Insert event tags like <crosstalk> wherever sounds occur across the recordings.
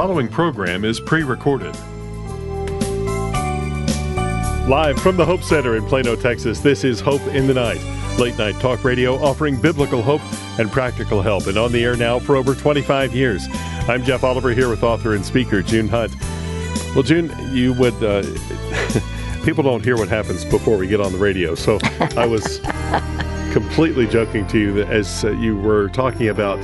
following program is pre recorded. Live from the Hope Center in Plano, Texas, this is Hope in the Night, late night talk radio offering biblical hope and practical help, and on the air now for over 25 years. I'm Jeff Oliver here with author and speaker June Hunt. Well, June, you would. Uh, <laughs> people don't hear what happens before we get on the radio, so I was <laughs> completely joking to you as uh, you were talking about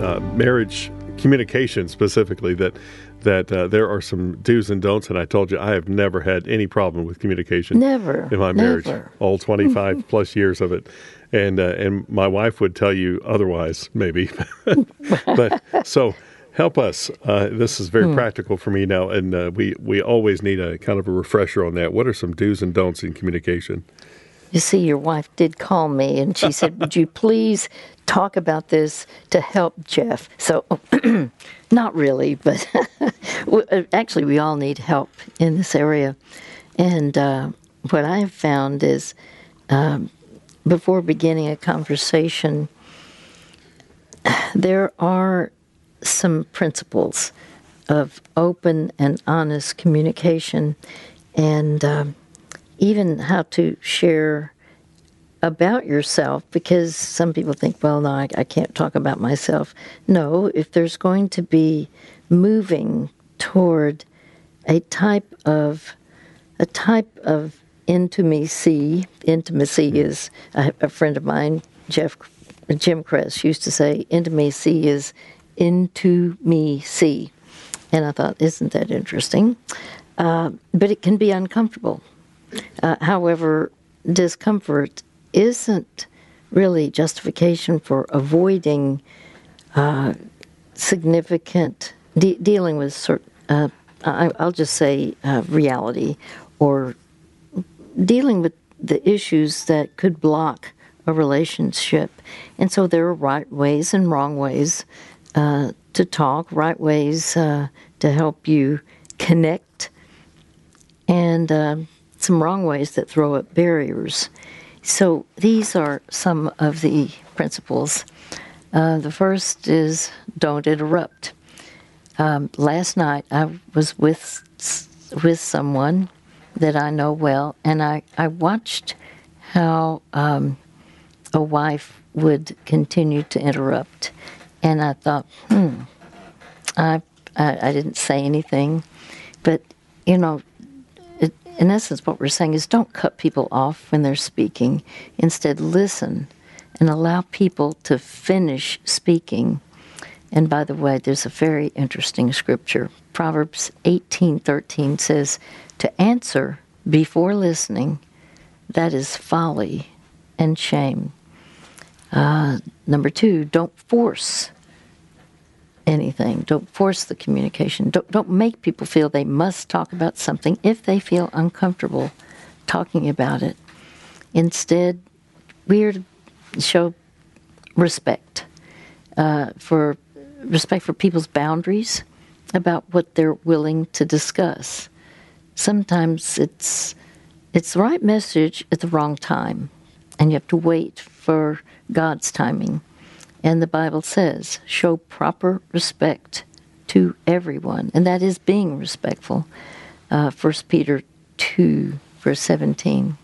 uh, marriage communication specifically that that uh, there are some do's and don'ts and I told you I have never had any problem with communication never. in my never. marriage all 25 <laughs> plus years of it. And uh, and my wife would tell you otherwise maybe. <laughs> But so help us. Uh, this is very hmm. practical for me now and uh, we we always need a kind of a refresher on that. What are some do's and don'ts in communication? You see, your wife did call me and she said, Would you please talk about this to help Jeff? So, <clears throat> not really, but <laughs> uh, actually, we all need help in this area. And uh, what I have found is um, before beginning a conversation, <sighs> there are some principles of open and honest communication. And um, even how to share about yourself because some people think, well, no, I, I, can't talk about myself. No, if there's going to be moving toward a type of a type of intimacy, intimacy is a, a friend of mine, Jeff Jim Cress used to say, intimacy is into me see, and I thought, isn't that interesting? Uh, but it can be uncomfortable uh, however, discomfort isn't really justification for avoiding uh, significant de- dealing with certain. Uh, I, will just say uh, reality, or dealing with the issues that could block a relationship. And so there are right ways and wrong ways uh, to talk, right ways uh, to help you connect, and um, some wrong ways that throw up barriers. So these are some of the principles. Uh, the first is don't interrupt. Um, last night I was with with someone that I know well, and I, I watched how um, a wife would continue to interrupt, and I thought, hmm, I, I I didn't say anything, but you know, in essence, what we're saying is don't cut people off when they're speaking. Instead, listen and allow people to finish speaking. And by the way, there's a very interesting scripture. Proverbs 18:13 says, "To answer before listening, that is folly and shame." Uh, number two, don't force anything. Don't force the communication. Don't, don't make people feel they must talk about something if they feel uncomfortable talking about it. Instead, we're to show respect uh, for respect for people's boundaries about what they're willing to discuss. Sometimes it's it's the right message at the wrong time, and you have to wait for God's timing. And the Bible says, show proper respect to everyone, and that is being respectful. Uh, 1 Peter 2, verse 17.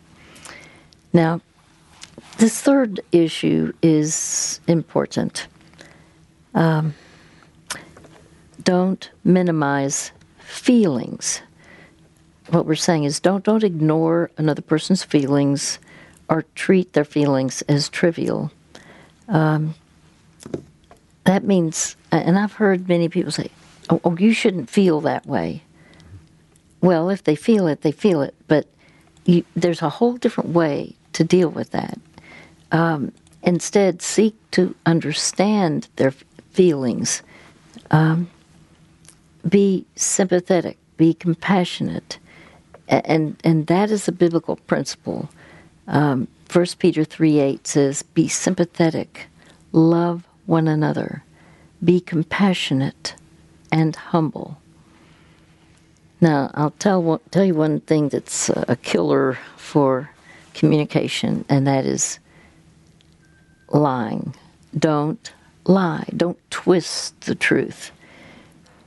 Now, this third issue is important. Um, don't minimize feelings. What we're saying is don't don't ignore another person's feelings or treat their feelings as trivial. Um, that means, and I've heard many people say, oh, oh, you shouldn't feel that way. Well, if they feel it, they feel it, but you, there's a whole different way to deal with that. Um, instead, seek to understand their feelings. Um, be sympathetic, be compassionate, and and that is a biblical principle. Um, 1 Peter 3 8 says, Be sympathetic, love one another, be compassionate and humble. Now, I'll tell, tell you one thing that's a killer for communication, and that is lying. Don't lie. Don't twist the truth.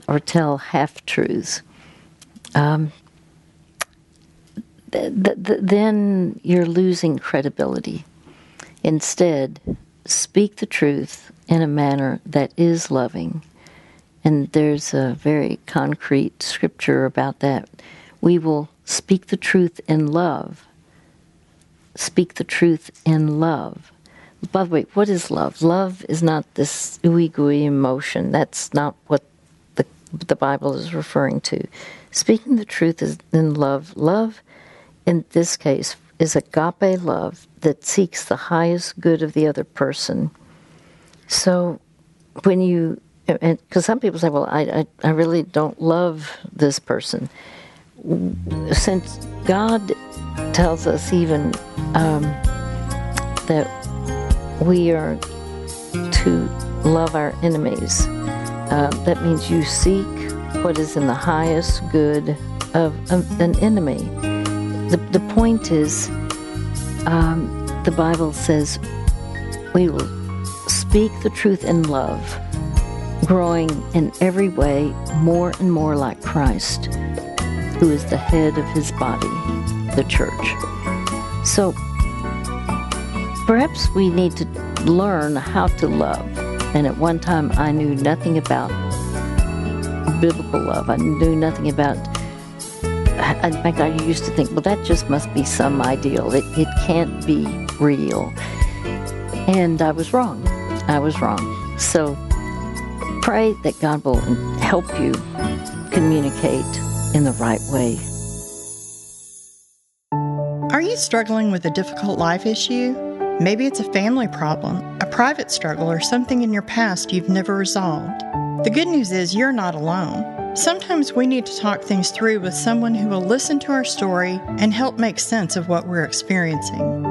or tell half truths, um, th- th- then you're losing credibility. Instead, speak the truth in a manner that is loving. And there's a very concrete scripture about that. We will speak the truth in love. Speak the truth in love. By the way, what is love? Love is not this ooey gooey emotion. That's not what the the Bible is referring to. Speaking the truth is in love. Love, in this case, is agape love that seeks the highest good of the other person. So, when you because some people say, "Well, I, I I really don't love this person," since God tells us even um, that we are to love our enemies. Uh, that means you seek what is in the highest good of, of an enemy. The, the point is, um, the Bible says we will speak the truth in love, growing in every way more and more like Christ, who is the head of his body, the church. So perhaps we need to learn how to love. And at one time, I knew nothing about biblical love. I knew nothing about. In fact, I used to think, well, that just must be some ideal. It, it can't be real. And I was wrong. I was wrong. So pray that God will help you communicate in the right way. Are you struggling with a difficult life issue? Maybe it's a family problem, a private struggle, or something in your past you've never resolved. The good news is you're not alone. Sometimes we need to talk things through with someone who will listen to our story and help make sense of what we're experiencing.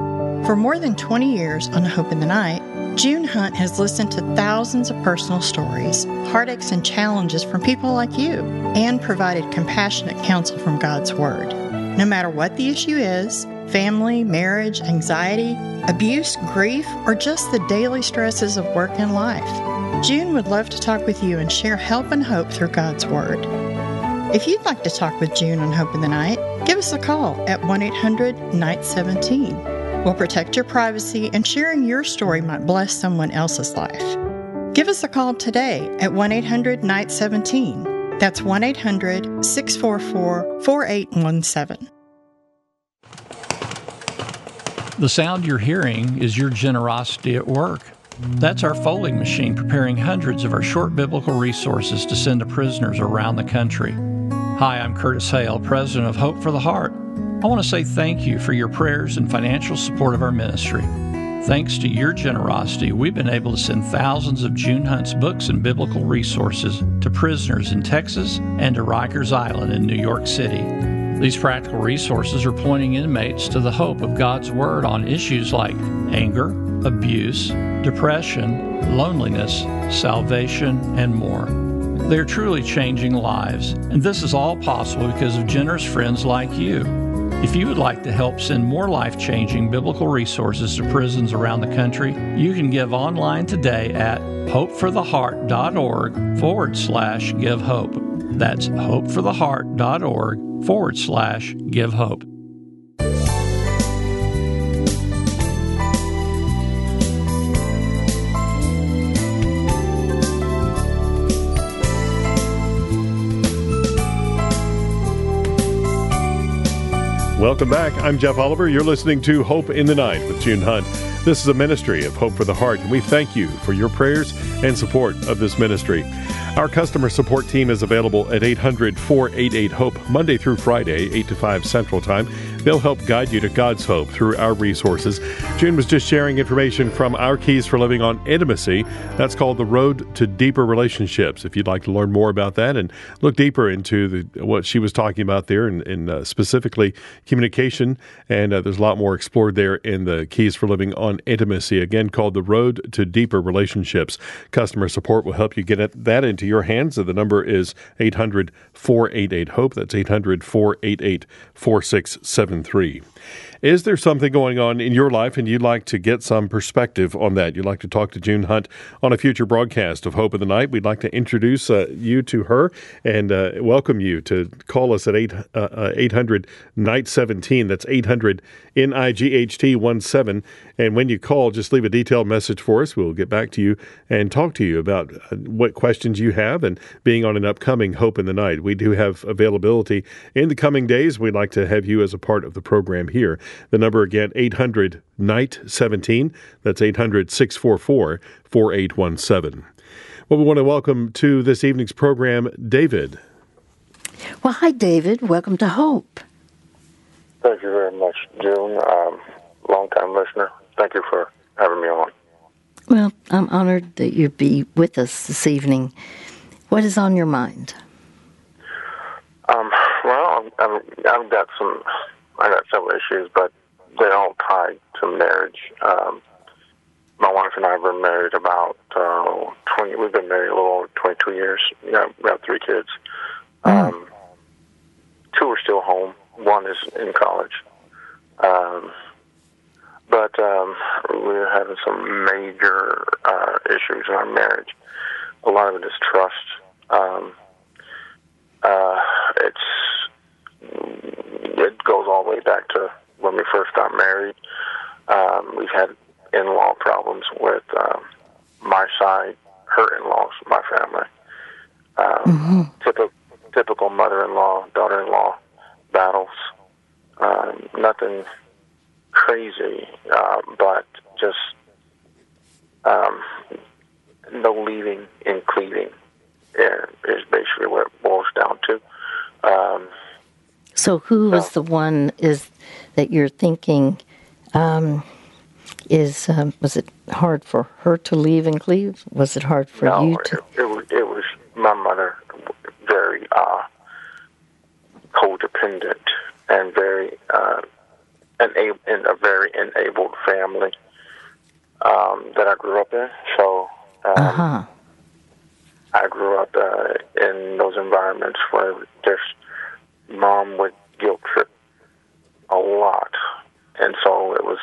For more than 20 years on Hope in the Night, June Hunt has listened to thousands of personal stories, heartaches, and challenges from people like you, and provided compassionate counsel from God's Word. No matter what the issue is family, marriage, anxiety, abuse, grief, or just the daily stresses of work and life. June would love to talk with you and share help and hope through God's Word. If you'd like to talk with June on Hope in the Night, give us a call at 1 800 Night 17. We'll protect your privacy, and sharing your story might bless someone else's life. Give us a call today at 1 800 Night 17. That's 1 800 644 4817. The sound you're hearing is your generosity at work. That's our folding machine preparing hundreds of our short biblical resources to send to prisoners around the country. Hi, I'm Curtis Hale, president of Hope for the Heart. I want to say thank you for your prayers and financial support of our ministry. Thanks to your generosity, we've been able to send thousands of June Hunt's books and biblical resources to prisoners in Texas and to Rikers Island in New York City. These practical resources are pointing inmates to the hope of God's Word on issues like anger, abuse, depression, loneliness, salvation, and more. They're truly changing lives, and this is all possible because of generous friends like you. If you would like to help send more life changing biblical resources to prisons around the country, you can give online today at hopefortheheart.org forward slash give hope. That's hopefortheheart.org forward slash give hope. Welcome back. I'm Jeff Oliver. You're listening to Hope in the Night with June Hunt. This is a ministry of Hope for the Heart, and we thank you for your prayers and support of this ministry. Our customer support team is available at 800 488 HOPE Monday through Friday, 8 to 5 Central Time. They'll help guide you to God's hope through our resources. June was just sharing information from our Keys for Living on Intimacy. That's called The Road to Deeper Relationships. If you'd like to learn more about that and look deeper into the, what she was talking about there, and, and uh, specifically communication, and uh, there's a lot more explored there in the Keys for Living on Intimacy, again called The Road to Deeper Relationships. Customer support will help you get that into your hands. The number is 800 488 HOPE. That's 800 488 4673. Is there something going on in your life and you'd like to get some perspective on that? You'd like to talk to June Hunt on a future broadcast of Hope of the Night? We'd like to introduce uh, you to her and uh, welcome you to call us at 8, uh, 800 Night 17. That's 800 NIGHT 17. And when you call, just leave a detailed message for us. We'll get back to you and talk to you about uh, what questions you have and being on an upcoming Hope in the Night. We do have availability in the coming days. We'd like to have you as a part of the program here. The number again, 800 Night 17. That's 800 644 4817. Well, we want to welcome to this evening's program David. Well, hi, David. Welcome to Hope. Thank you very much, June. Um, long time listener. Thank you for having me on. Well, I'm honored that you'd be with us this evening. What is on your mind? Um, well, I've, I've got some, I got several issues, but they're all tied to marriage. Um, my wife and I have been married about uh, 20, we've been married a little over 22 years. We have, we have three kids. Mm. Um, two are still home one is in college. Um, but um, we're having some major uh, issues in our marriage. A lot of it is trust. Um, uh, it's it goes all the way back to when we first got married. Um, we've had in-law problems with um, my side, her in-laws, my family. Um, mm-hmm. Typical, typical mother-in-law, daughter-in-law battles. Um, nothing crazy, uh, but just um, no leaving and cleaving is basically what it boils down to. Um, so, who was the one is that you're thinking? Um, is um, was it hard for her to leave and cleave? Was it hard for no, you to? It, it, was, it was my mother, very uh, codependent and very uh, enab- in a very enabled family um, that I grew up in. So um, uh-huh. I grew up uh, in those environments where just mom would guilt trip a lot, and so it was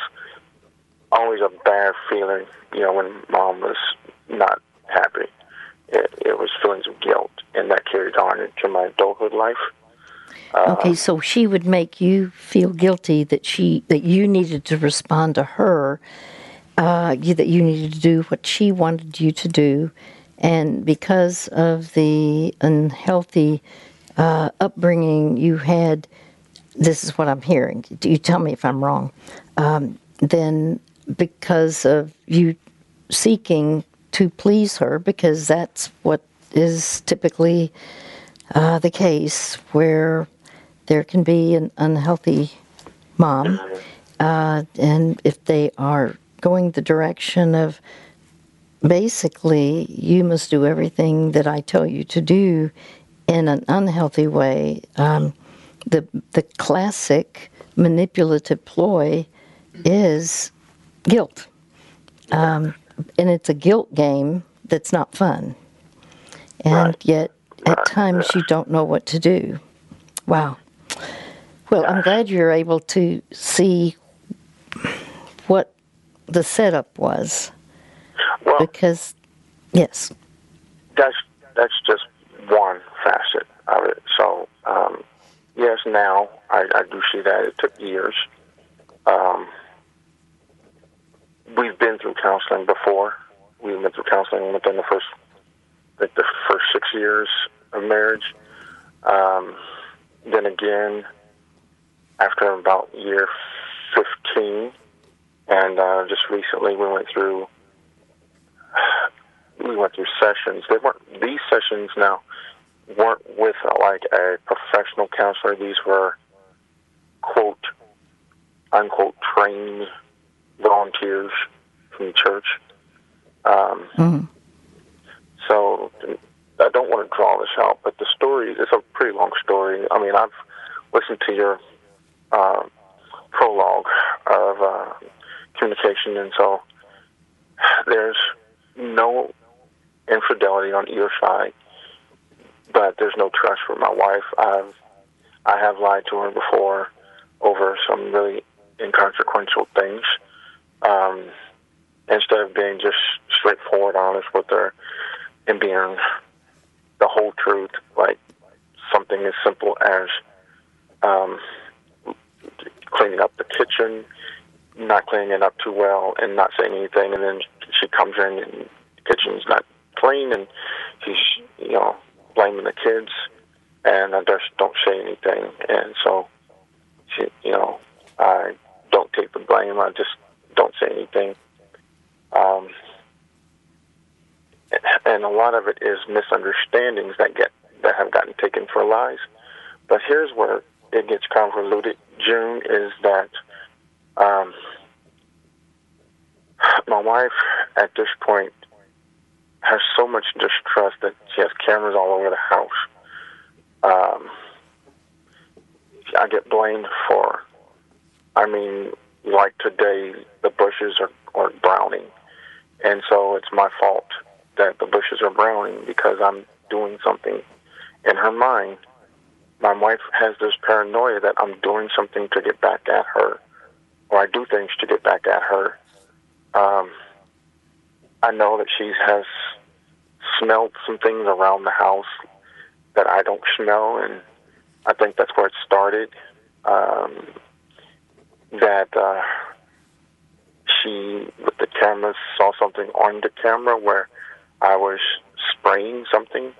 always a bad feeling. You know, when mom was not happy, it, it was feelings of guilt, and that carried on into my adulthood life. Uh, okay, so she would make you feel guilty that she that you needed to respond to her, uh, you, that you needed to do what she wanted you to do, and because of the unhealthy uh, upbringing you had, this is what I'm hearing. Do you tell me if I'm wrong? Um, then because of you seeking to please her, because that's what is typically uh, the case where there can be an unhealthy mom, uh, and if they are going the direction of basically you must do everything that I tell you to do in an unhealthy way, um, the the classic manipulative ploy is guilt, um, and it's a guilt game that's not fun, and right. yet at times you don't know what to do. Wow. Well, I'm glad you're able to see what the setup was. Well, because, yes. That's, that's just one facet of it. So, um, yes, now I, I do see that. It took years. Um, we've been through counseling before. We've been through counseling within the first, like the first six years of marriage. Um, then again, after about year 15, and uh, just recently we went through <sighs> we went through sessions. They weren't these sessions now weren't with uh, like a professional counselor. These were quote unquote trained volunteers from the church. Um, mm-hmm. So I don't want to draw this out, but the story is a pretty long story. I mean, I've listened to your uh, prologue of uh, communication, and so there's no infidelity on either side, but there's no trust for my wife. I've I have lied to her before over some really inconsequential things um, instead of being just straightforward, honest with her, and being the whole truth. Like something as simple as um, cleaning up the kitchen, not cleaning it up too well, and not saying anything, and then she comes in and the kitchen's not clean, and she's you know blaming the kids, and I just don't say anything, and so she, you know, I don't take the blame. I just don't say anything. Um, and a lot of it is misunderstandings that get that have gotten taken for lies. But here's where it gets convoluted. June is that um, my wife at this point has so much distrust that she has cameras all over the house. Um, I get blamed for, I mean, like today, the bushes are, are browning. And so it's my fault that the bushes are browning because I'm doing something in her mind. My wife has this paranoia that I'm doing something to get back at her, or I do things to get back at her. Um, I know that she has smelled some things around the house that I don't smell, and I think that's where it started. Um, that uh, she, with the camera, saw something on the camera where I was spraying something,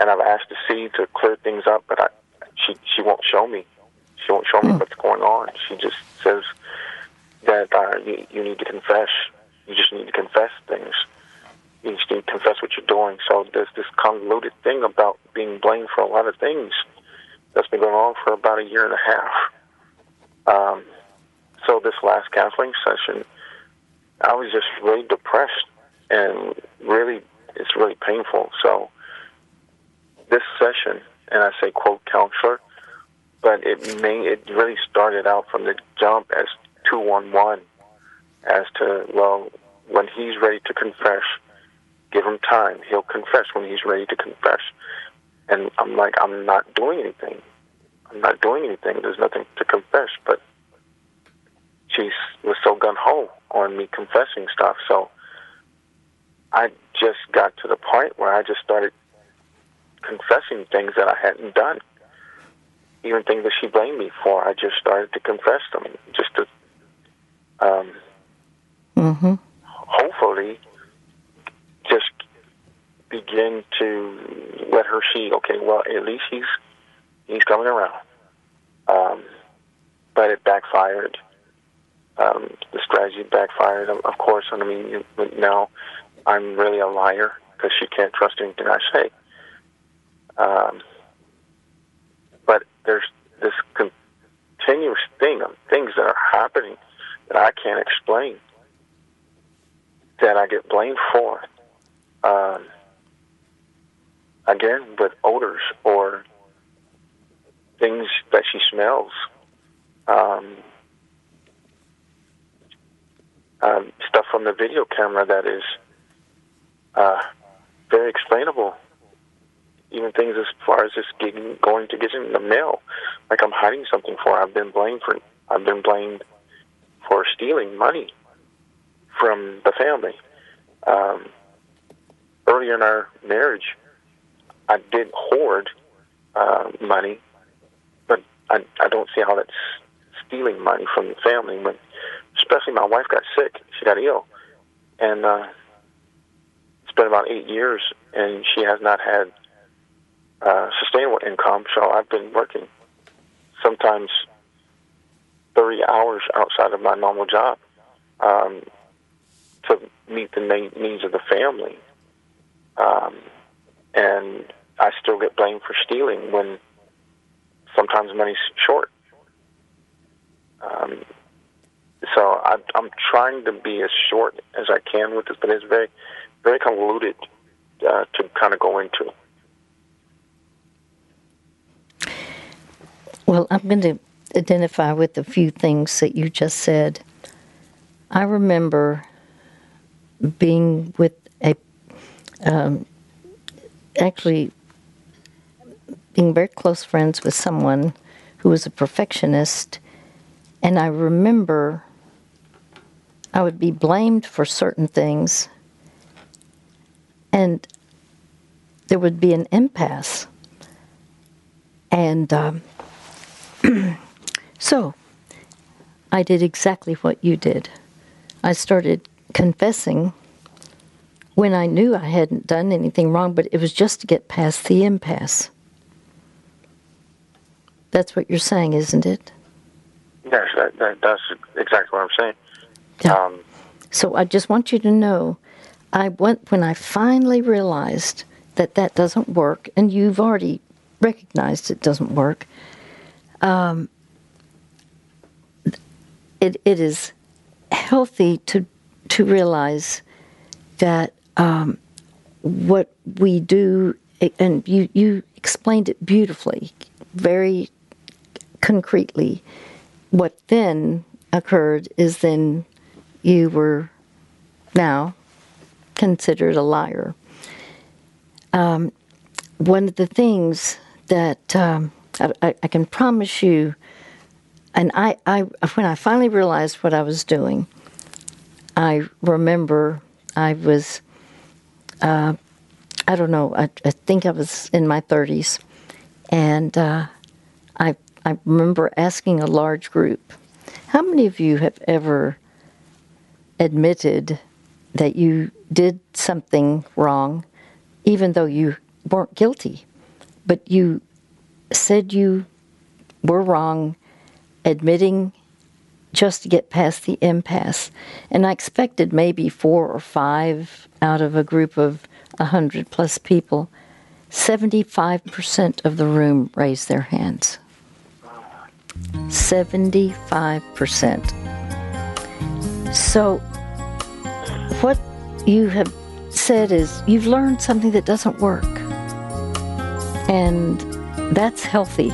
and I've asked to see to clear things up, but I, she she won't show me. She won't show me what's going on. She just says that uh, you, you need to confess. You just need to confess things. You just need to confess what you're doing. So there's this convoluted thing about being blamed for a lot of things that's been going on for about a year and a half. Um, so this last counseling session, I was just really depressed and really, it's really painful. So this session, and I say quote counselor, but it may it really started out from the jump as two one one, as to well, when he's ready to confess, give him time. He'll confess when he's ready to confess. And I'm like, I'm not doing anything. I'm not doing anything. There's nothing to confess. But she was so gun ho on me confessing stuff. So I just got to the point where I just started confessing things that I hadn't done. Even things that she blamed me for, I just started to confess them, just to um, Mm-hmm. hopefully just begin to let her see. Okay, well, at least he's he's coming around. Um, but it backfired. Um, the strategy backfired. Of course, I mean you- now I'm really a liar because she can't trust anything I say. Um, but there's this continuous thing of things that are happening that I can't explain that I get blamed for. Um, again, with odors or things that she smells. Um, um, stuff from the video camera that is uh, very explainable. Even things as far as just getting, going to getting the mail, like I'm hiding something for. I've been blamed for. I've been blamed for stealing money from the family. Um, earlier in our marriage, I did hoard uh, money, but I, I don't see how that's stealing money from the family. When, especially my wife got sick, she got ill, and uh, been about eight years, and she has not had uh, sustainable income. So I've been working sometimes thirty hours outside of my normal job. Um, to meet the needs of the family. Um, and I still get blamed for stealing when sometimes money's short. Um, so I, I'm trying to be as short as I can with this, but it's very, very convoluted uh, to kind of go into. Well, I'm going to identify with a few things that you just said. I remember being with a, um, actually, being very close friends with someone who was a perfectionist, and I remember I would be blamed for certain things, and there would be an impasse. And um, <clears throat> so I did exactly what you did. I started confessing when I knew I hadn't done anything wrong, but it was just to get past the impasse. That's what you're saying, isn't it? Yes, that, that, that's exactly what I'm saying. Yeah. Um, So I just want you to know, I went when I finally realized that that doesn't work, and you've already recognized it doesn't work. Um, it it is healthy to to realize that um, what we do, and you you explained it beautifully, very concretely. What then occurred is then you were now considered a liar. Um, one of the things that um, I, I, can promise you, and I, I, when I finally realized what I was doing, I remember I was, uh, I don't know, I, I, think I was in my 30s, and uh, I, I remember asking a large group, how many of you have ever admitted that you did something wrong, even though you weren't guilty, but you said you were wrong, admitting just to get past the impasse. And I expected maybe four or five out of a group of a hundred plus people. 75% of the room raised their hands. 75%. So, what you have said is you've learned something that doesn't work. And that's healthy.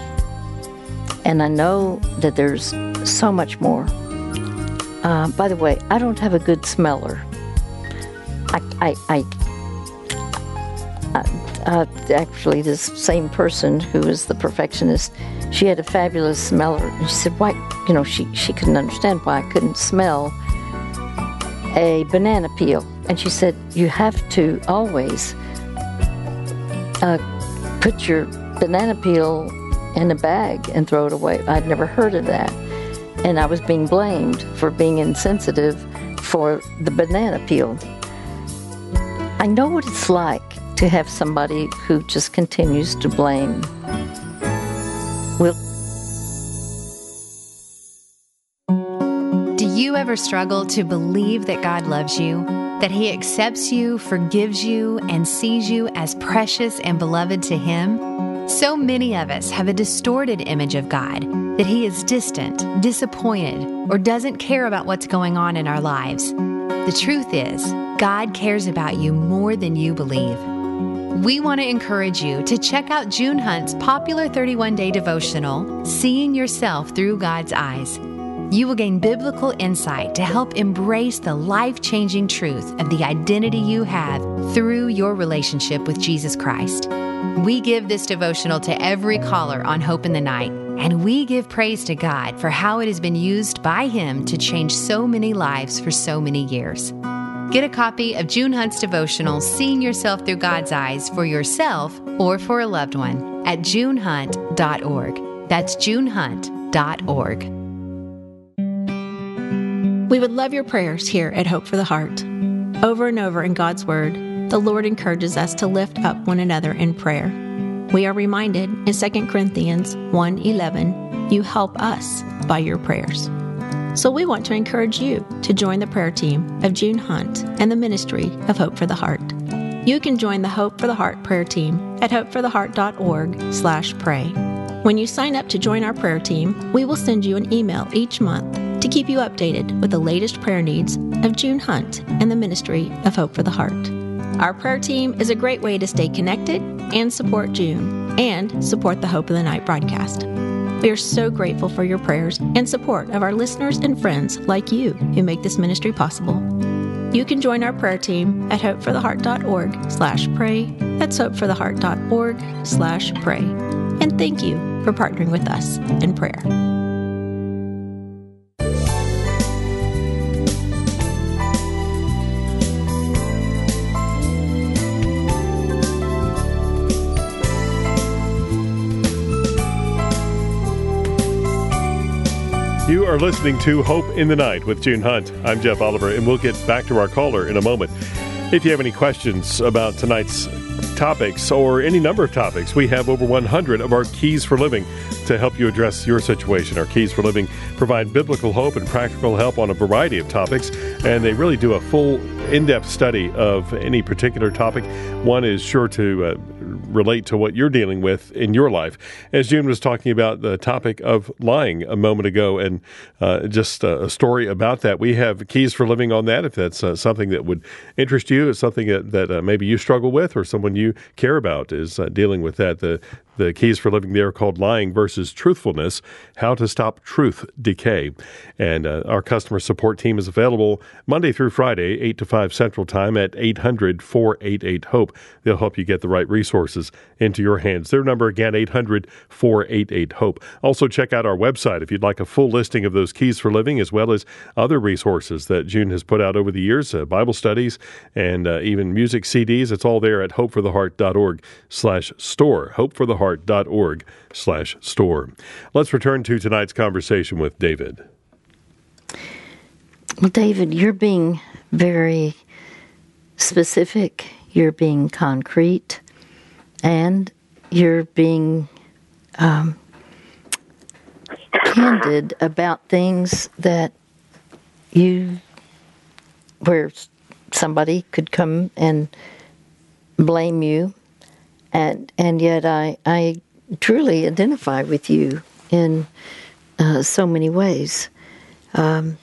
And I know that there's so much more. Uh, by the way, I don't have a good smeller. I, I, I uh, uh, actually, this same person who is the perfectionist, she had a fabulous smeller, and she said, "Why? You know, she she couldn't understand why I couldn't smell a banana peel." And she said, "You have to always uh, put your banana peel in a bag and throw it away." I'd never heard of that, and I was being blamed for being insensitive for the banana peel. I know what it's like to have somebody who just continues to blame. Will ever struggle to believe that God loves you, that He accepts you, forgives you, and sees you as precious and beloved to Him? So many of us have a distorted image of God that He is distant, disappointed, or doesn't care about what's going on in our lives. The truth is, God cares about you more than you believe. We want to encourage you to check out June Hunt's popular 31 day devotional, Seeing Yourself Through God's Eyes. You will gain biblical insight to help embrace the life changing truth of the identity you have through your relationship with Jesus Christ. We give this devotional to every caller on Hope in the Night, and we give praise to God for how it has been used by Him to change so many lives for so many years. Get a copy of June Hunt's devotional, Seeing Yourself Through God's Eyes, for yourself or for a loved one at junehunt.org. That's junehunt.org. We would love your prayers here at Hope for the Heart. Over and over in God's Word, the Lord encourages us to lift up one another in prayer. We are reminded in 2 Corinthians 1:11, you help us by your prayers. So we want to encourage you to join the prayer team of June Hunt and the ministry of Hope for the Heart. You can join the Hope for the Heart prayer team at hopefortheheart.org/pray. When you sign up to join our prayer team, we will send you an email each month to keep you updated with the latest prayer needs of June Hunt and the ministry of Hope for the Heart. Our prayer team is a great way to stay connected and support June and support the Hope of the Night broadcast. We are so grateful for your prayers and support of our listeners and friends like you who make this ministry possible. You can join our prayer team at hopefortheheart.org slash pray. That's hopefortheheart.org slash pray. And thank you for partnering with us in prayer. You are listening to Hope in the Night with June Hunt. I'm Jeff Oliver, and we'll get back to our caller in a moment. If you have any questions about tonight's topics or any number of topics, we have over 100 of our keys for living to help you address your situation. Our keys for living provide biblical hope and practical help on a variety of topics, and they really do a full in depth study of any particular topic. One is sure to uh, relate to what you're dealing with in your life. As June was talking about the topic of lying a moment ago, and uh, just a story about that, we have keys for living on that. If that's uh, something that would interest you, it's something that, that uh, maybe you struggle with, or someone you care about is uh, dealing with that. The the keys for living there are called Lying versus Truthfulness How to Stop Truth Decay. And uh, our customer support team is available Monday through Friday, 8 to 5 Central Time at 800 488 HOPE. They'll help you get the right resources into your hands. Their number again, 800 488 HOPE. Also, check out our website if you'd like a full listing of those keys for living as well as other resources that June has put out over the years, uh, Bible studies, and uh, even music CDs. It's all there at hopefortheheart.org slash store. Hope for the heart.org slash store. Let's return to tonight's conversation with David. Well, David, you're being very specific, you're being concrete, and you're being um, candid about things that you, where somebody could come and blame you and and yet I I truly identify with you in uh, so many ways. Um,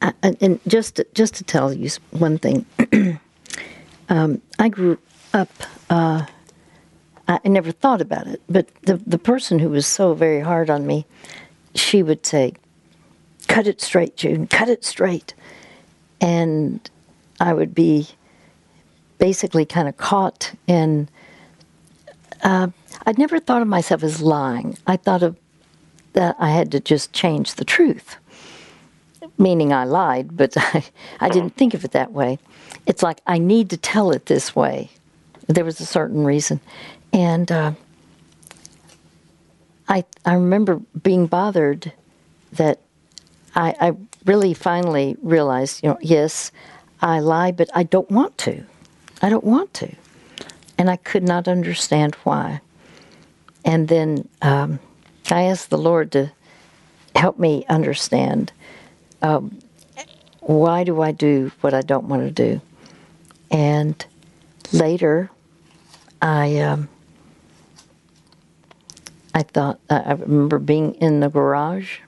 I, and just to, just to tell you one thing, <clears throat> um, I grew up. Uh, I never thought about it, but the the person who was so very hard on me, she would say, "Cut it straight, June. Cut it straight," and I would be basically kind of caught in. Uh, I'd never thought of myself as lying. I thought of that I had to just change the truth, meaning I lied, but <laughs> I, I didn't think of it that way. It's like I need to tell it this way. There was a certain reason, and uh, I I remember being bothered that I, I really finally realized, you know, yes, I lie, but I don't want to. I don't want to. And I could not understand why. And then um, I asked the Lord to help me understand um, why do I do what I don't want to do. And later, I um, I thought I remember being in the garage,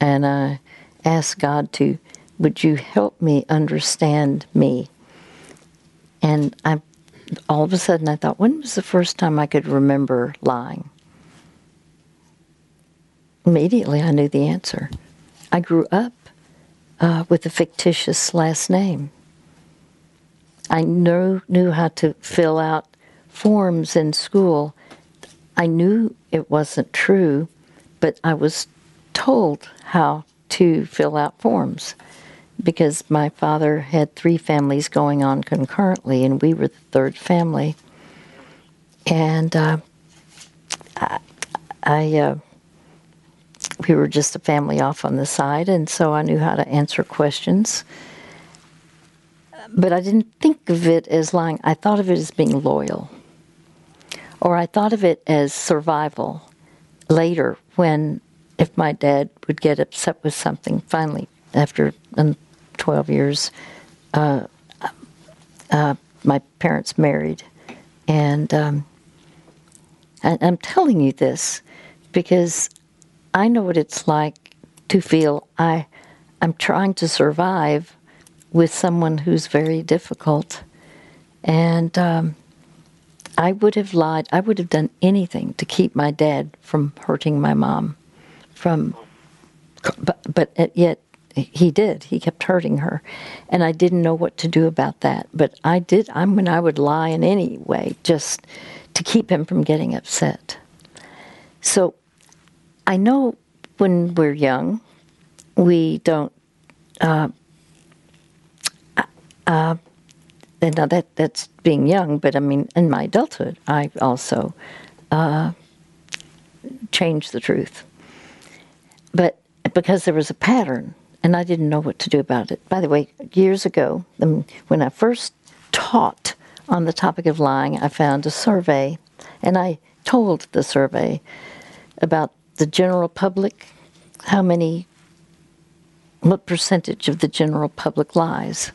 and I asked God to, would you help me understand me? And I, all of a sudden, I thought, when was the first time I could remember lying? Immediately, I knew the answer. I grew up uh, with a fictitious last name. I knew, knew how to fill out forms in school. I knew it wasn't true, but I was told how to fill out forms because my father had three families going on concurrently, and we were the third family. And uh, I, I uh, we were just a family off on the side, and so I knew how to answer questions. But I didn't think of it as lying. I thought of it as being loyal, or I thought of it as survival. Later, when if my dad would get upset with something, finally after 12 years, uh, uh, my parents married. And um, I, I'm telling you this because I know what it's like to feel I, I'm trying to survive with someone who's very difficult. And um, I would have lied. I would have done anything to keep my dad from hurting my mom. From, but, but yet he did. He kept hurting her, and I didn't know what to do about that. But I did. I mean, I would lie in any way just to keep him from getting upset. So I know when we're young, we don't. Uh, uh, and now that that's being young, but I mean, in my adulthood, I also uh, changed the truth. but because there was a pattern, and I didn't know what to do about it. By the way, years ago, when I first taught on the topic of lying, I found a survey, and I told the survey about the general public, how many, what percentage of the general public lies.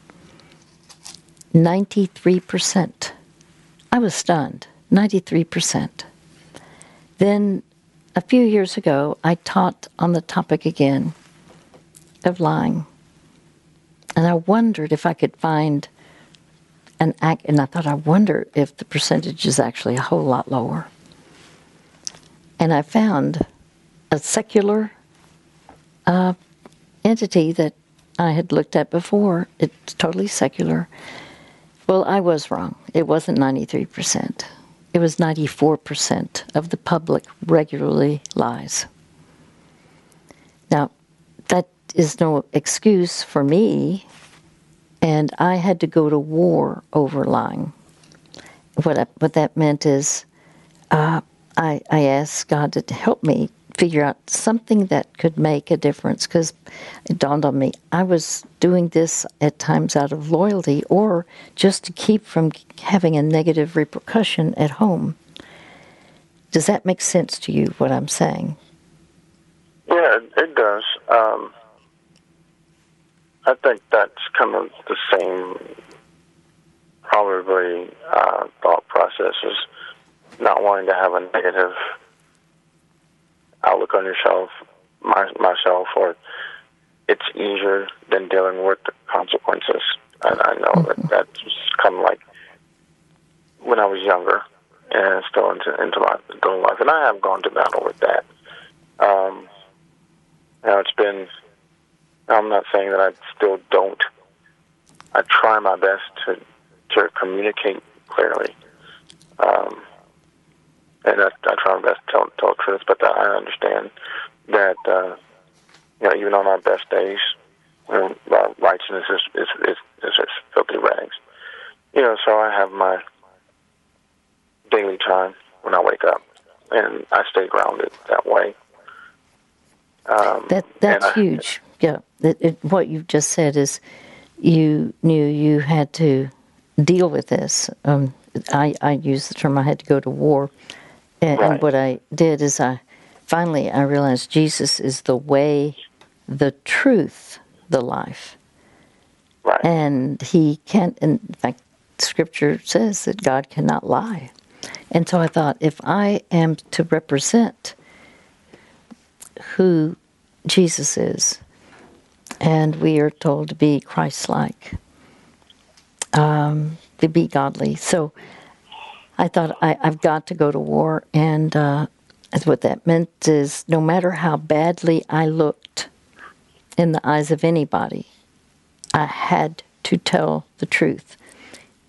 93%. I was stunned. 93%. Then a few years ago, I taught on the topic again of lying. And I wondered if I could find an act, and I thought, I wonder if the percentage is actually a whole lot lower. And I found a secular uh, entity that I had looked at before. It's totally secular. Well, I was wrong. It wasn't 93%. It was 94% of the public regularly lies. Now, that is no excuse for me, and I had to go to war over lying. What, I, what that meant is uh, I, I asked God to help me figure out something that could make a difference because it dawned on me I was doing this at times out of loyalty or just to keep from having a negative repercussion at home. Does that make sense to you, what I'm saying? Yeah, it does. Um, I think that's kind of the same, probably, uh, thought process is not wanting to have a negative outlook on yourself, my, myself, or it's easier than dealing with the consequences. And I know mm-hmm. that that's kind of like when I was younger and still into into my adult life, and I have gone to battle with that. Um, you know, it's been. I'm not saying that I still don't. I try my best to to communicate clearly. Um, and I, I try my best to tell, tell the truth, but I understand that uh, you know even on our best days, when our righteousness is is, is, is, is filthy rags. You know, so I have my daily time when I wake up, and I stay grounded that way. Um, that that's I, huge. Yeah, it, it, what you've just said is you knew you had to deal with this. Um, I I use the term I had to go to war and, right. and what I did is I finally I realized Jesus is the way, the truth, the life. Right. And he can't in fact scripture says that God cannot lie. And so I thought if I am to represent who Jesus is, and we are told to be Christ like, um, to be godly. So I thought I, have got to go to war, and uh, what that meant is no matter how badly I looked in the eyes of anybody, I had to tell the truth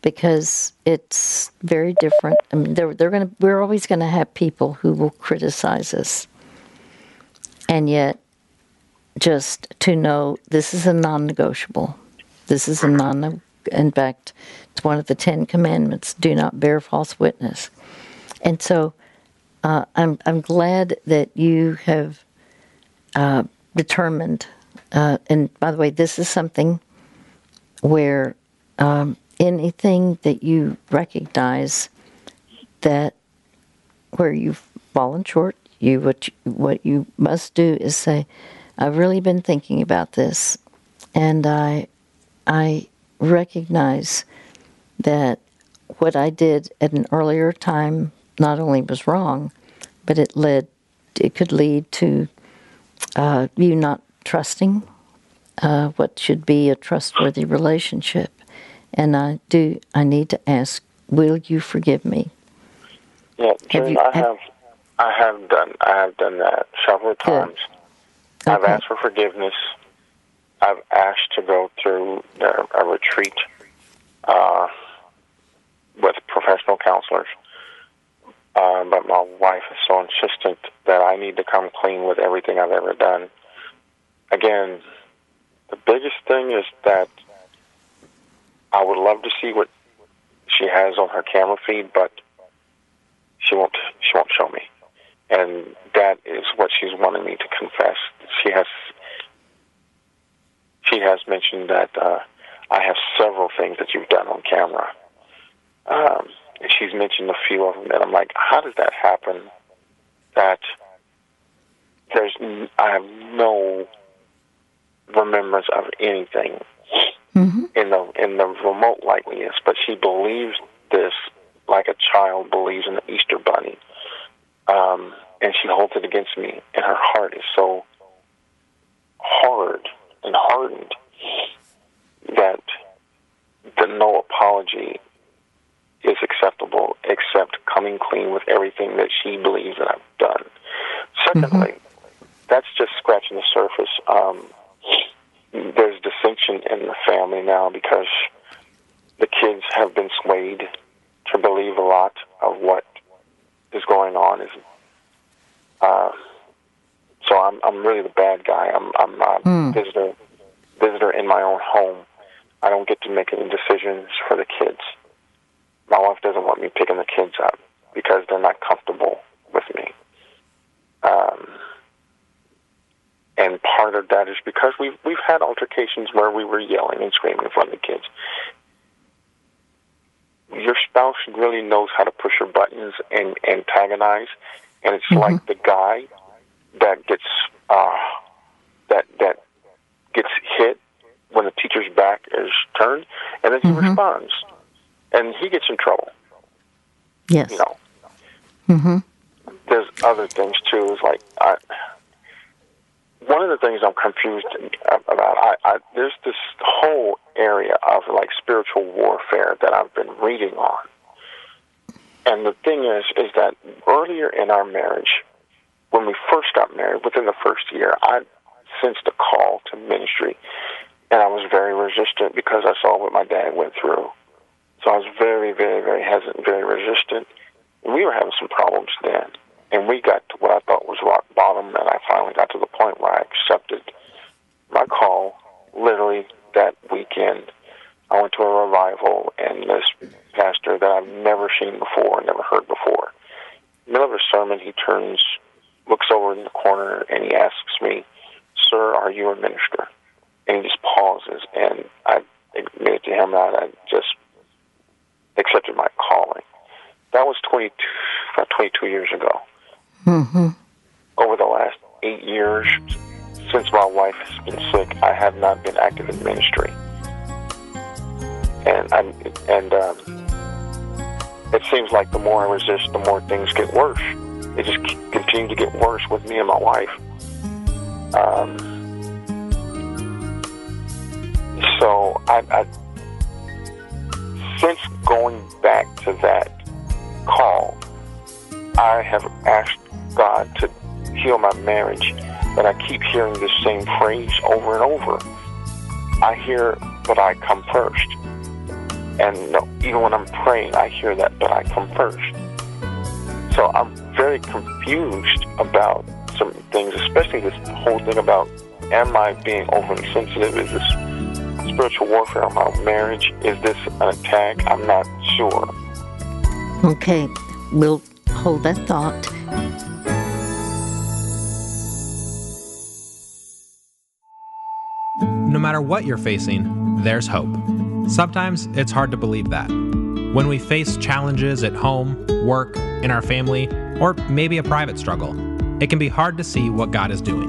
because it's very different. I mean, they're, they're gonna, we're always going to have people who will criticize us, and yet just to know this is a non-negotiable. This is a non. In fact, it's one of the Ten Commandments do not bear false witness. And so uh, I'm, I'm glad that you have uh, determined, uh, and by the way, this is something where um, anything that you recognize that where you've fallen short, you what you, what you must do is say, "I've really been thinking about this, and I I recognize that what I did at an earlier time not only was wrong, but it led, it could lead to uh, you not trusting uh, what should be a trustworthy relationship. And I do, I need to ask, will you forgive me? Yeah, June, have you, I have, I have done, I have done that several times. Okay. I've asked for forgiveness. I've asked to go through a retreat. Uh, with professional counselors. Uh, but my wife is so insistent that I need to come clean with everything I've ever done. Again, the biggest thing is that I would love to see what she has on her camera feed, but she won't. She won't show me. And that is what she's wanting me to confess. She has she has mentioned that uh, I have several things that you've done on camera. Um, and she's mentioned a few of them, and I'm like, how does that happen? That there's I have no remembrance of anything mm-hmm. in the in the remote likeliness, but she believes this like a child believes in the Easter bunny, um, and she holds it against me, and her heart is so hard and hardened that the no apology is acceptable except coming clean with everything that she believes that I've done. Secondly, mm-hmm. that's just scratching the surface. Um, there's dissension in the family now because the kids have been swayed to believe a lot of what is going on. Is uh, so I'm I'm really the bad guy. I'm I'm a mm. visitor visitor in my own home. I don't get to make any decisions for the kids. My wife doesn't want me picking the kids up because they're not comfortable with me. Um, and part of that is because we've we've had altercations where we were yelling and screaming in front of the kids. Your spouse really knows how to push your buttons and antagonize, and it's mm-hmm. like the guy that gets uh, that that gets hit when the teacher's back is turned, and then he mm-hmm. responds, and he gets in trouble. Yes, you know. Mm-hmm. There's other things too. Is like I, one of the things I'm confused about. I, I there's this whole area of like spiritual warfare that I've been reading on, and the thing is, is that earlier in our marriage, when we first got married, within the first year, I sensed a call to ministry. And I was very resistant because I saw what my dad went through. So I was very, very, very hesitant, very resistant. We were having some problems then. And we got to what I thought was rock bottom, and I finally got to the point where I accepted my call literally that weekend. I went to a revival, and this pastor that I've never seen before, never heard before, in the middle of a sermon, he turns, looks over in the corner, and he asks me, Sir, are you a minister? And he just pauses, and I admitted to him that I just accepted my calling. That was 22, about 22 years ago. Mm-hmm. Over the last eight years, since my wife has been sick, I have not been active in ministry. And I'm, and um, it seems like the more I resist, the more things get worse. It just continue to get worse with me and my wife. Um, so I, I, since going back to that call, I have asked God to heal my marriage, but I keep hearing the same phrase over and over. I hear, but I come first. And even when I'm praying, I hear that, but I come first. So I'm very confused about some things, especially this whole thing about am I being overly sensitive? Is this spiritual warfare on my marriage? Is this an attack? I'm not sure. Okay, we'll hold that thought. No matter what you're facing, there's hope. Sometimes it's hard to believe that. When we face challenges at home, work, in our family, or maybe a private struggle, it can be hard to see what God is doing.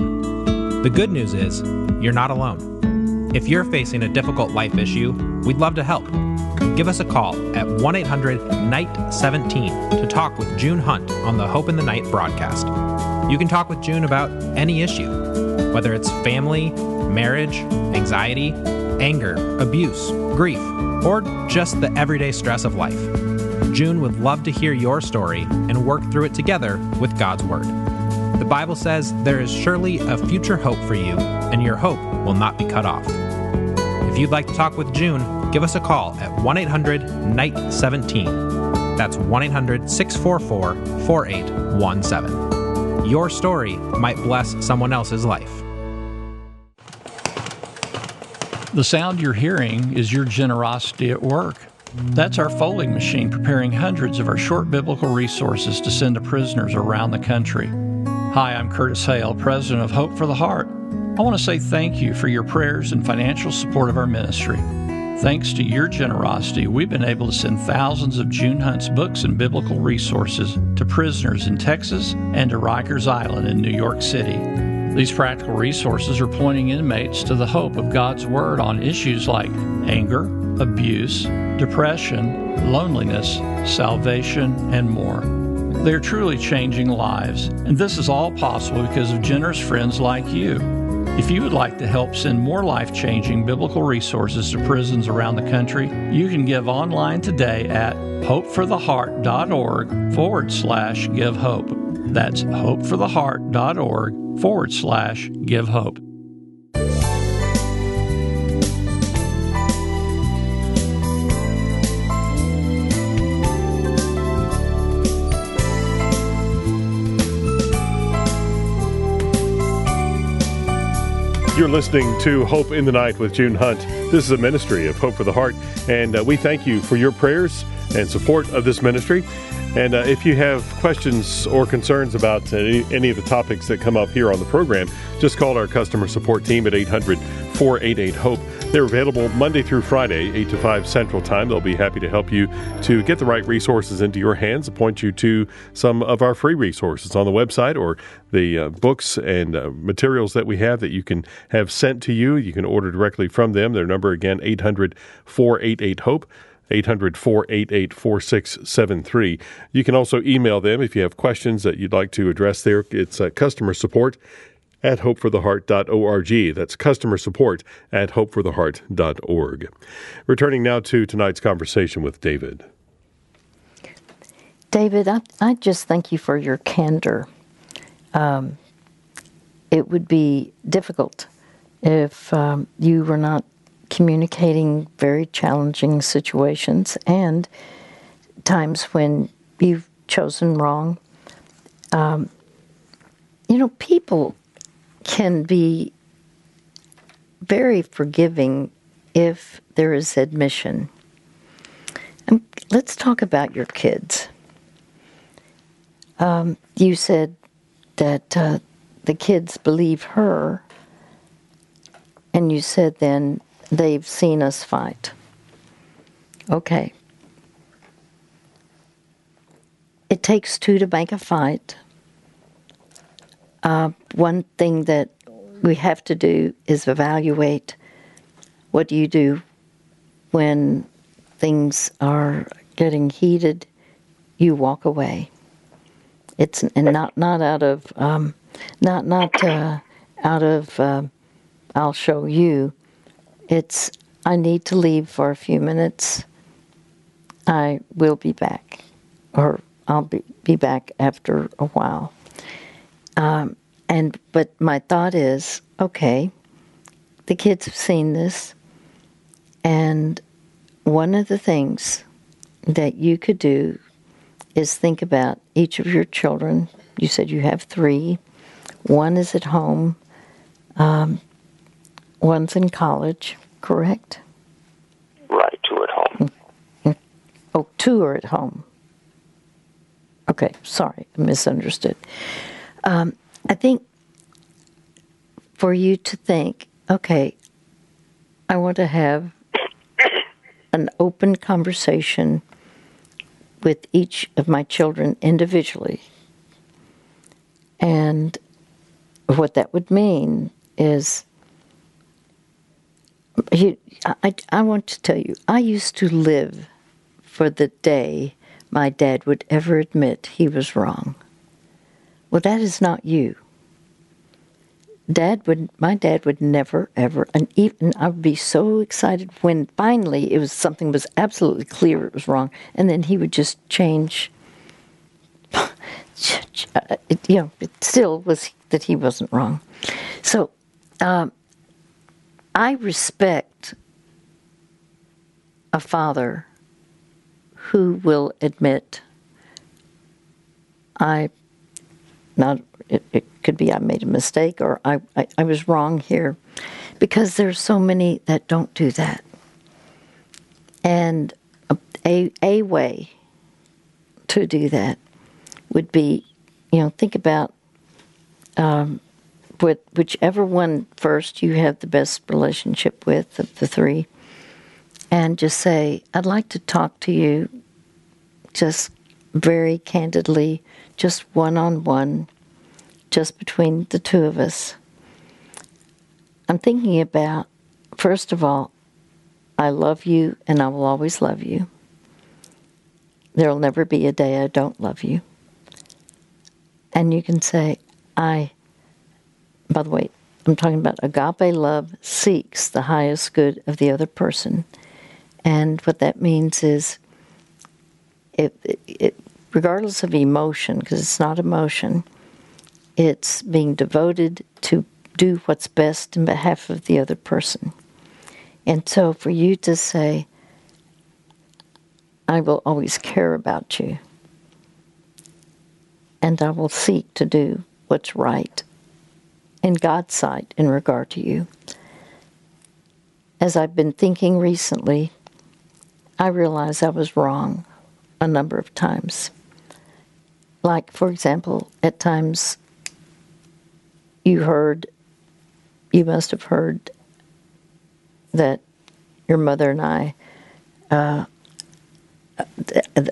The good news is, you're not alone. If you're facing a difficult life issue, we'd love to help. Give us a call at 1 800 NIGHT 17 to talk with June Hunt on the Hope in the Night broadcast. You can talk with June about any issue, whether it's family, marriage, anxiety, anger, abuse, grief, or just the everyday stress of life. June would love to hear your story and work through it together with God's Word. The Bible says there is surely a future hope for you, and your hope will not be cut off. If you'd like to talk with June, give us a call at 1 800 NIGHT 17. That's 1 800 644 4817. Your story might bless someone else's life. The sound you're hearing is your generosity at work. That's our folding machine preparing hundreds of our short biblical resources to send to prisoners around the country. Hi, I'm Curtis Hail, president of Hope for the Heart. I want to say thank you for your prayers and financial support of our ministry. Thanks to your generosity, we've been able to send thousands of June Hunt's books and biblical resources to prisoners in Texas and to Rikers Island in New York City. These practical resources are pointing inmates to the hope of God's Word on issues like anger, abuse, depression, loneliness, salvation, and more. They're truly changing lives, and this is all possible because of generous friends like you. If you would like to help send more life changing biblical resources to prisons around the country, you can give online today at hopefortheheart.org forward slash give hope. That's hopefortheheart.org forward slash give hope. You're listening to Hope in the Night with June Hunt. This is a ministry of Hope for the Heart, and uh, we thank you for your prayers and support of this ministry. And uh, if you have questions or concerns about any, of the topics that come up here on the program, just call our customer support team at 800 488 HOPE. They're available Monday through Friday, 8 to 5 Central Time. They'll be happy to help you to get the right resources into your hands, point you to some of our free resources on the website or the uh, books and uh, materials that we have that you can have sent to you. You can order directly from them. Their number again, 800 488 HOPE. 800 488 4673. You can also email them if you have questions that you'd like to address there. It's uh, customer support at hopefortheheart.org. That's customer support at hopefortheheart.org. Returning now to tonight's conversation with David. David, I, I just thank you for your candor. Um, it would be difficult if um, you were not communicating very challenging situations and times when you've chosen wrong. Um, you know, people can be very forgiving if there is admission. And let's talk about your kids. Um, you said that uh, the kids believe her, and you said then they've seen us fight. Okay. It takes two to make a fight. Uh, one thing that we have to do is evaluate what do you do when things are getting heated. You walk away. It's and not not out of um, not not uh, out of uh, I'll show you. It's I need to leave for a few minutes. I will be back, or I'll be, be back after a while. Um, and but my thought is, okay, the kids have seen this, and one of the things that you could do is think about each of your children. You said you have three. One is at home. Um, one's in college, correct? Right, two at home. Oh, two are at home. Okay, sorry, misunderstood. Um, I think for you to think, okay, I want to have an open conversation with each of my children individually. And what that would mean is, I, I want to tell you, I used to live for the day my dad would ever admit he was wrong. Well, that is not you. Dad would, my dad would never ever, and even I would be so excited when finally it was something was absolutely clear it was wrong, and then he would just change. <laughs> it, you know, it still was that he wasn't wrong. So, um, I respect a father who will admit I not it, it could be I made a mistake or I, I, I was wrong here. Because there's so many that don't do that. And a a a way to do that would be, you know, think about um, what whichever one first you have the best relationship with of the three, and just say, "I'd like to talk to you, just very candidly, just one on one, just between the two of us." I'm thinking about, first of all, I love you and I will always love you. There'll never be a day I don't love you. And you can say, I, by the way, I'm talking about agape love seeks the highest good of the other person. And what that means is, it, it, regardless of emotion, because it's not emotion, it's being devoted to do what's best in behalf of the other person. And so for you to say, I will always care about you, and I will seek to do what's right in God's sight in regard to you. As I've been thinking recently, I realize I was wrong a number of times. Like, for example, at times you heard you must have heard that your mother and I, uh,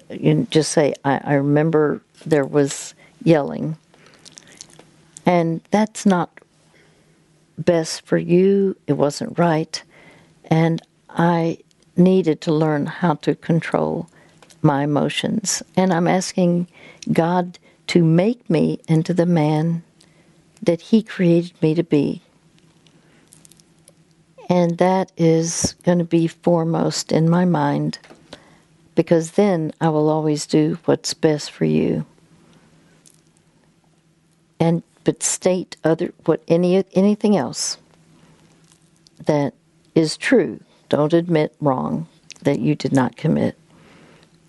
you just say, I, I remember there was yelling. And that's not best for you. It wasn't right. And I needed to learn how to control my emotions. And I'm asking God to make me into the man that He created me to be. And that is going to be foremost in my mind because then I will always do what's best for you. And but state other what any anything else that is true. Don't admit wrong that you did not commit.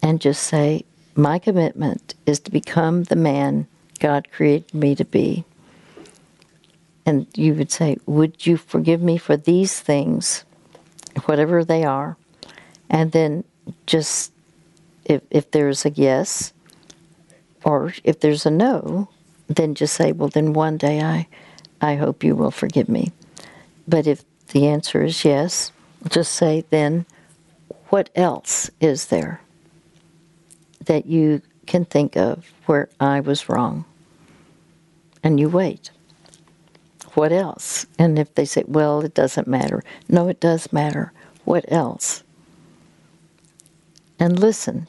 And just say, my commitment is to become the man God created me to be and you would say, Would you forgive me for these things, whatever they are? And then just, if, if there's a yes, or if there's a no, then just say, Well, then one day I, I hope you will forgive me. But if the answer is yes, just say, Then what else is there that you can think of where I was wrong? And you wait what else? And if they say, well, it doesn't matter. No, it does matter. What else? And listen.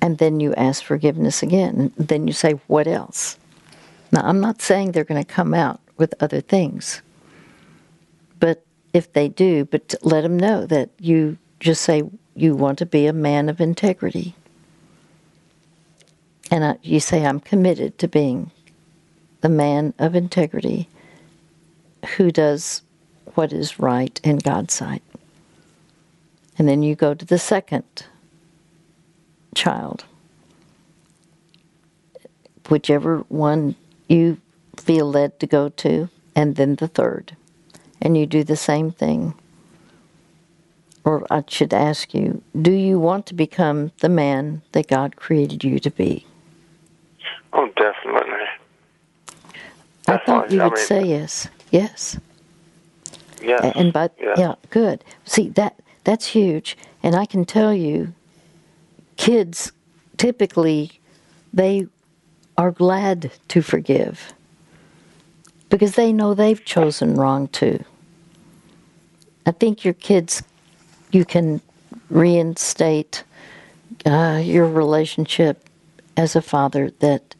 And then you ask forgiveness again. Then you say, what else? Now, I'm not saying they're going to come out with other things. But if they do, but let them know that you just say you want to be a man of integrity. And I, you say, I'm committed to being the man of integrity who does what is right in God's sight. And then you go to the second child, whichever one you feel led to go to, and then the third. And you do the same thing. Or I should ask you, do you want to become the man that God created you to be? Oh, definitely. I thought you would I mean, say yes. Yes. Yeah. And but yeah. yeah, good. See that that's huge, and I can tell you, kids typically they are glad to forgive because they know they've chosen wrong too. I think your kids, you can reinstate uh, your relationship as a father that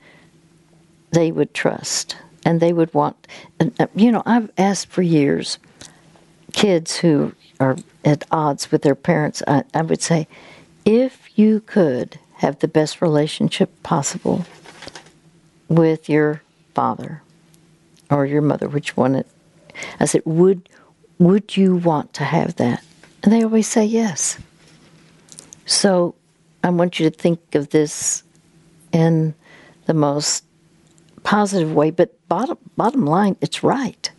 they would trust and they would want, uh, you know, I've asked for years kids who are at odds with their parents, I, I would say, if you could have the best relationship possible with your father or your mother, which one it, I said, would would you want to have that? And they always say yes. So I want you to think of this in the most positive way, but bottom bottom line, it's right.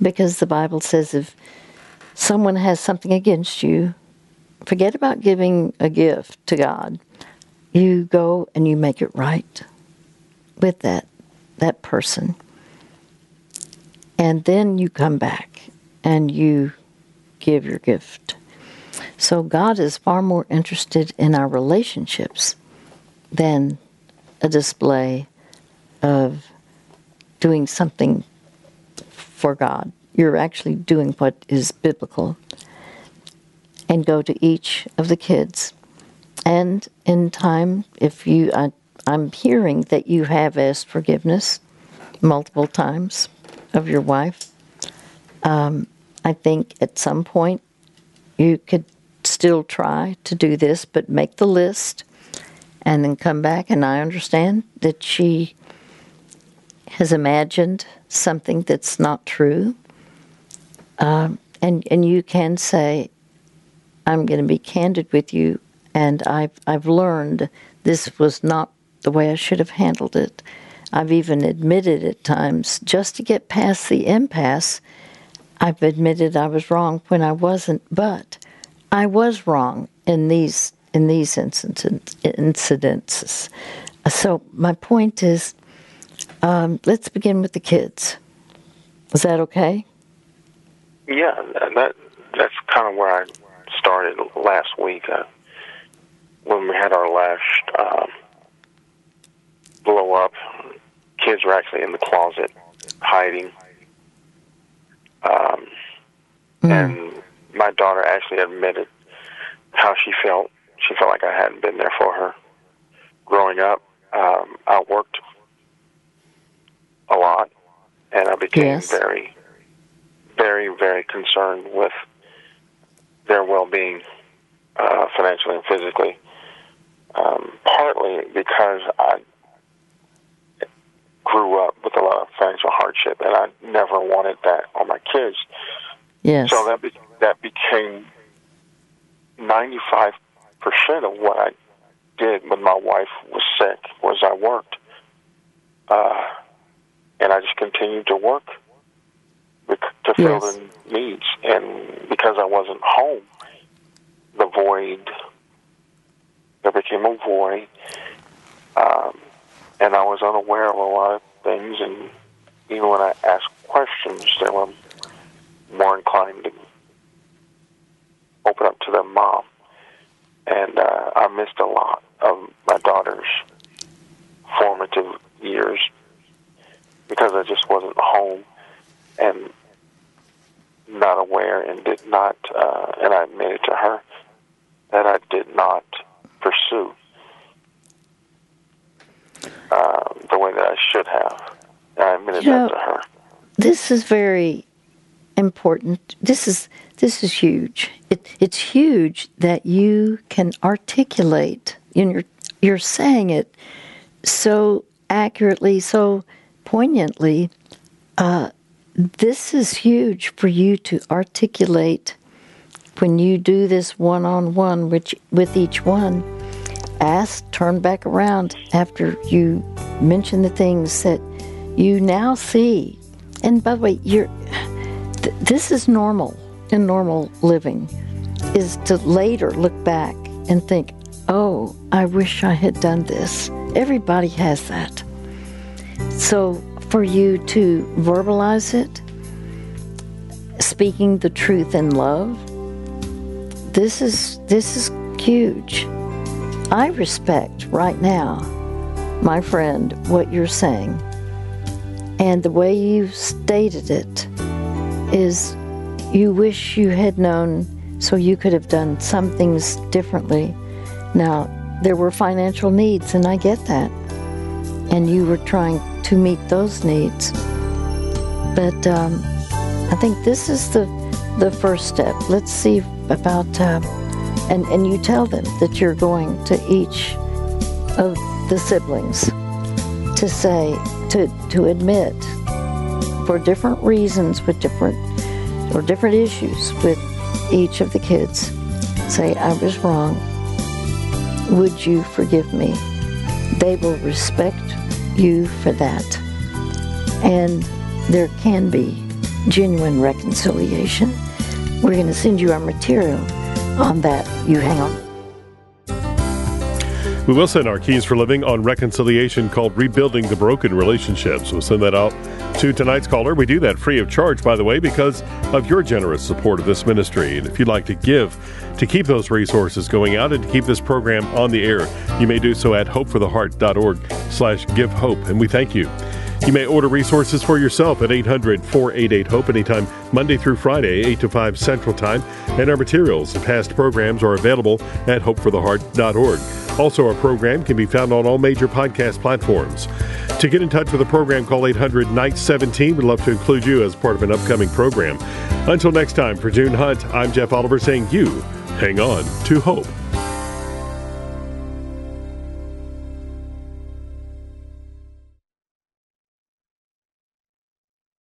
Because the Bible says if someone has something against you, forget about giving a gift to God. You go and you make it right with that that person. And then you come back and you give your gift. So God is far more interested in our relationships than a display of doing something for God. You're actually doing what is biblical. And go to each of the kids. And in time, if you, I, I'm hearing that you have asked forgiveness multiple times of your wife. Um, I think at some point you could still try to do this, but make the list and then come back. And I understand that she has imagined something that's not true. Um, and, and you can say, I'm going to be candid with you, and I've, I've learned this was not the way I should have handled it. I've even admitted at times, just to get past the impasse, I've admitted I was wrong when I wasn't, but I was wrong in these in these incidents. incidences. So my point is, um, let's begin with the kids. Is that okay? Yeah, that that's kind of where I started last week uh, when we had our last um, blow up. Kids were actually in the closet hiding, um, mm. and my daughter actually admitted how she felt. She felt like I hadn't been there for her growing up. Um, I worked a lot, and I became yes. very, very, very concerned with their well-being, uh, financially and physically. Um, partly because I grew up with a lot of financial hardship, and I never wanted that on my kids. Yes. So that be- that became ninety five percent of what I did when my wife was sick was I worked. Uh, and I just continued to work to fill yes. the needs. And because I wasn't home, the void there became a void, um, and I was unaware of a lot of things. And even when I asked questions, they were more inclined to open up to their mom. And uh, I missed a lot of my daughter's formative years because I just wasn't home and not aware and did not, uh, and I admitted to her that I did not pursue uh, the way that I should have. I admitted you know, that to her. This is very important. This is this is huge. It, it's huge that you can articulate. And you're you're saying it so accurately, so poignantly, uh, this is huge for you to articulate when you do this one on one with each one. Ask, turn back around after you mention the things that you now see. And by the way, you're, th- this is normal in normal living, is to later look back and think, oh, I wish I had done this. Everybody has that. So for you to verbalize it, speaking the truth in love, this is this is huge. I respect right now, my friend, what you're saying. And the way you stated it is you wish you had known so you could have done some things differently. Now, there were financial needs, and I get that. And you were trying to meet those needs. But um, I think this is the the first step. Let's see about uh, and and you tell them that you're going to each of the siblings to say to to admit for different reasons with different or different issues with each of the kids. Say I was wrong. Would you forgive me? They will respect you for that. And there can be genuine reconciliation. We're going to send you our material on that. You hang on. We will send our keys for living on reconciliation called Rebuilding the Broken Relationships. We'll send that out to tonight's caller. We do that free of charge, by the way, because of your generous support of this ministry. And if you'd like to give to keep those resources going out and to keep this program on the air, you may do so at hopefortheheart.org slash give hope. And we thank you. You may order resources for yourself at 800 488 HOPE anytime, Monday through Friday, 8 to 5 Central Time. And our materials and past programs are available at hopefortheheart.org. Also, our program can be found on all major podcast platforms. To get in touch with the program, call 800 Night 17. We'd love to include you as part of an upcoming program. Until next time, for June Hunt, I'm Jeff Oliver saying you hang on to hope.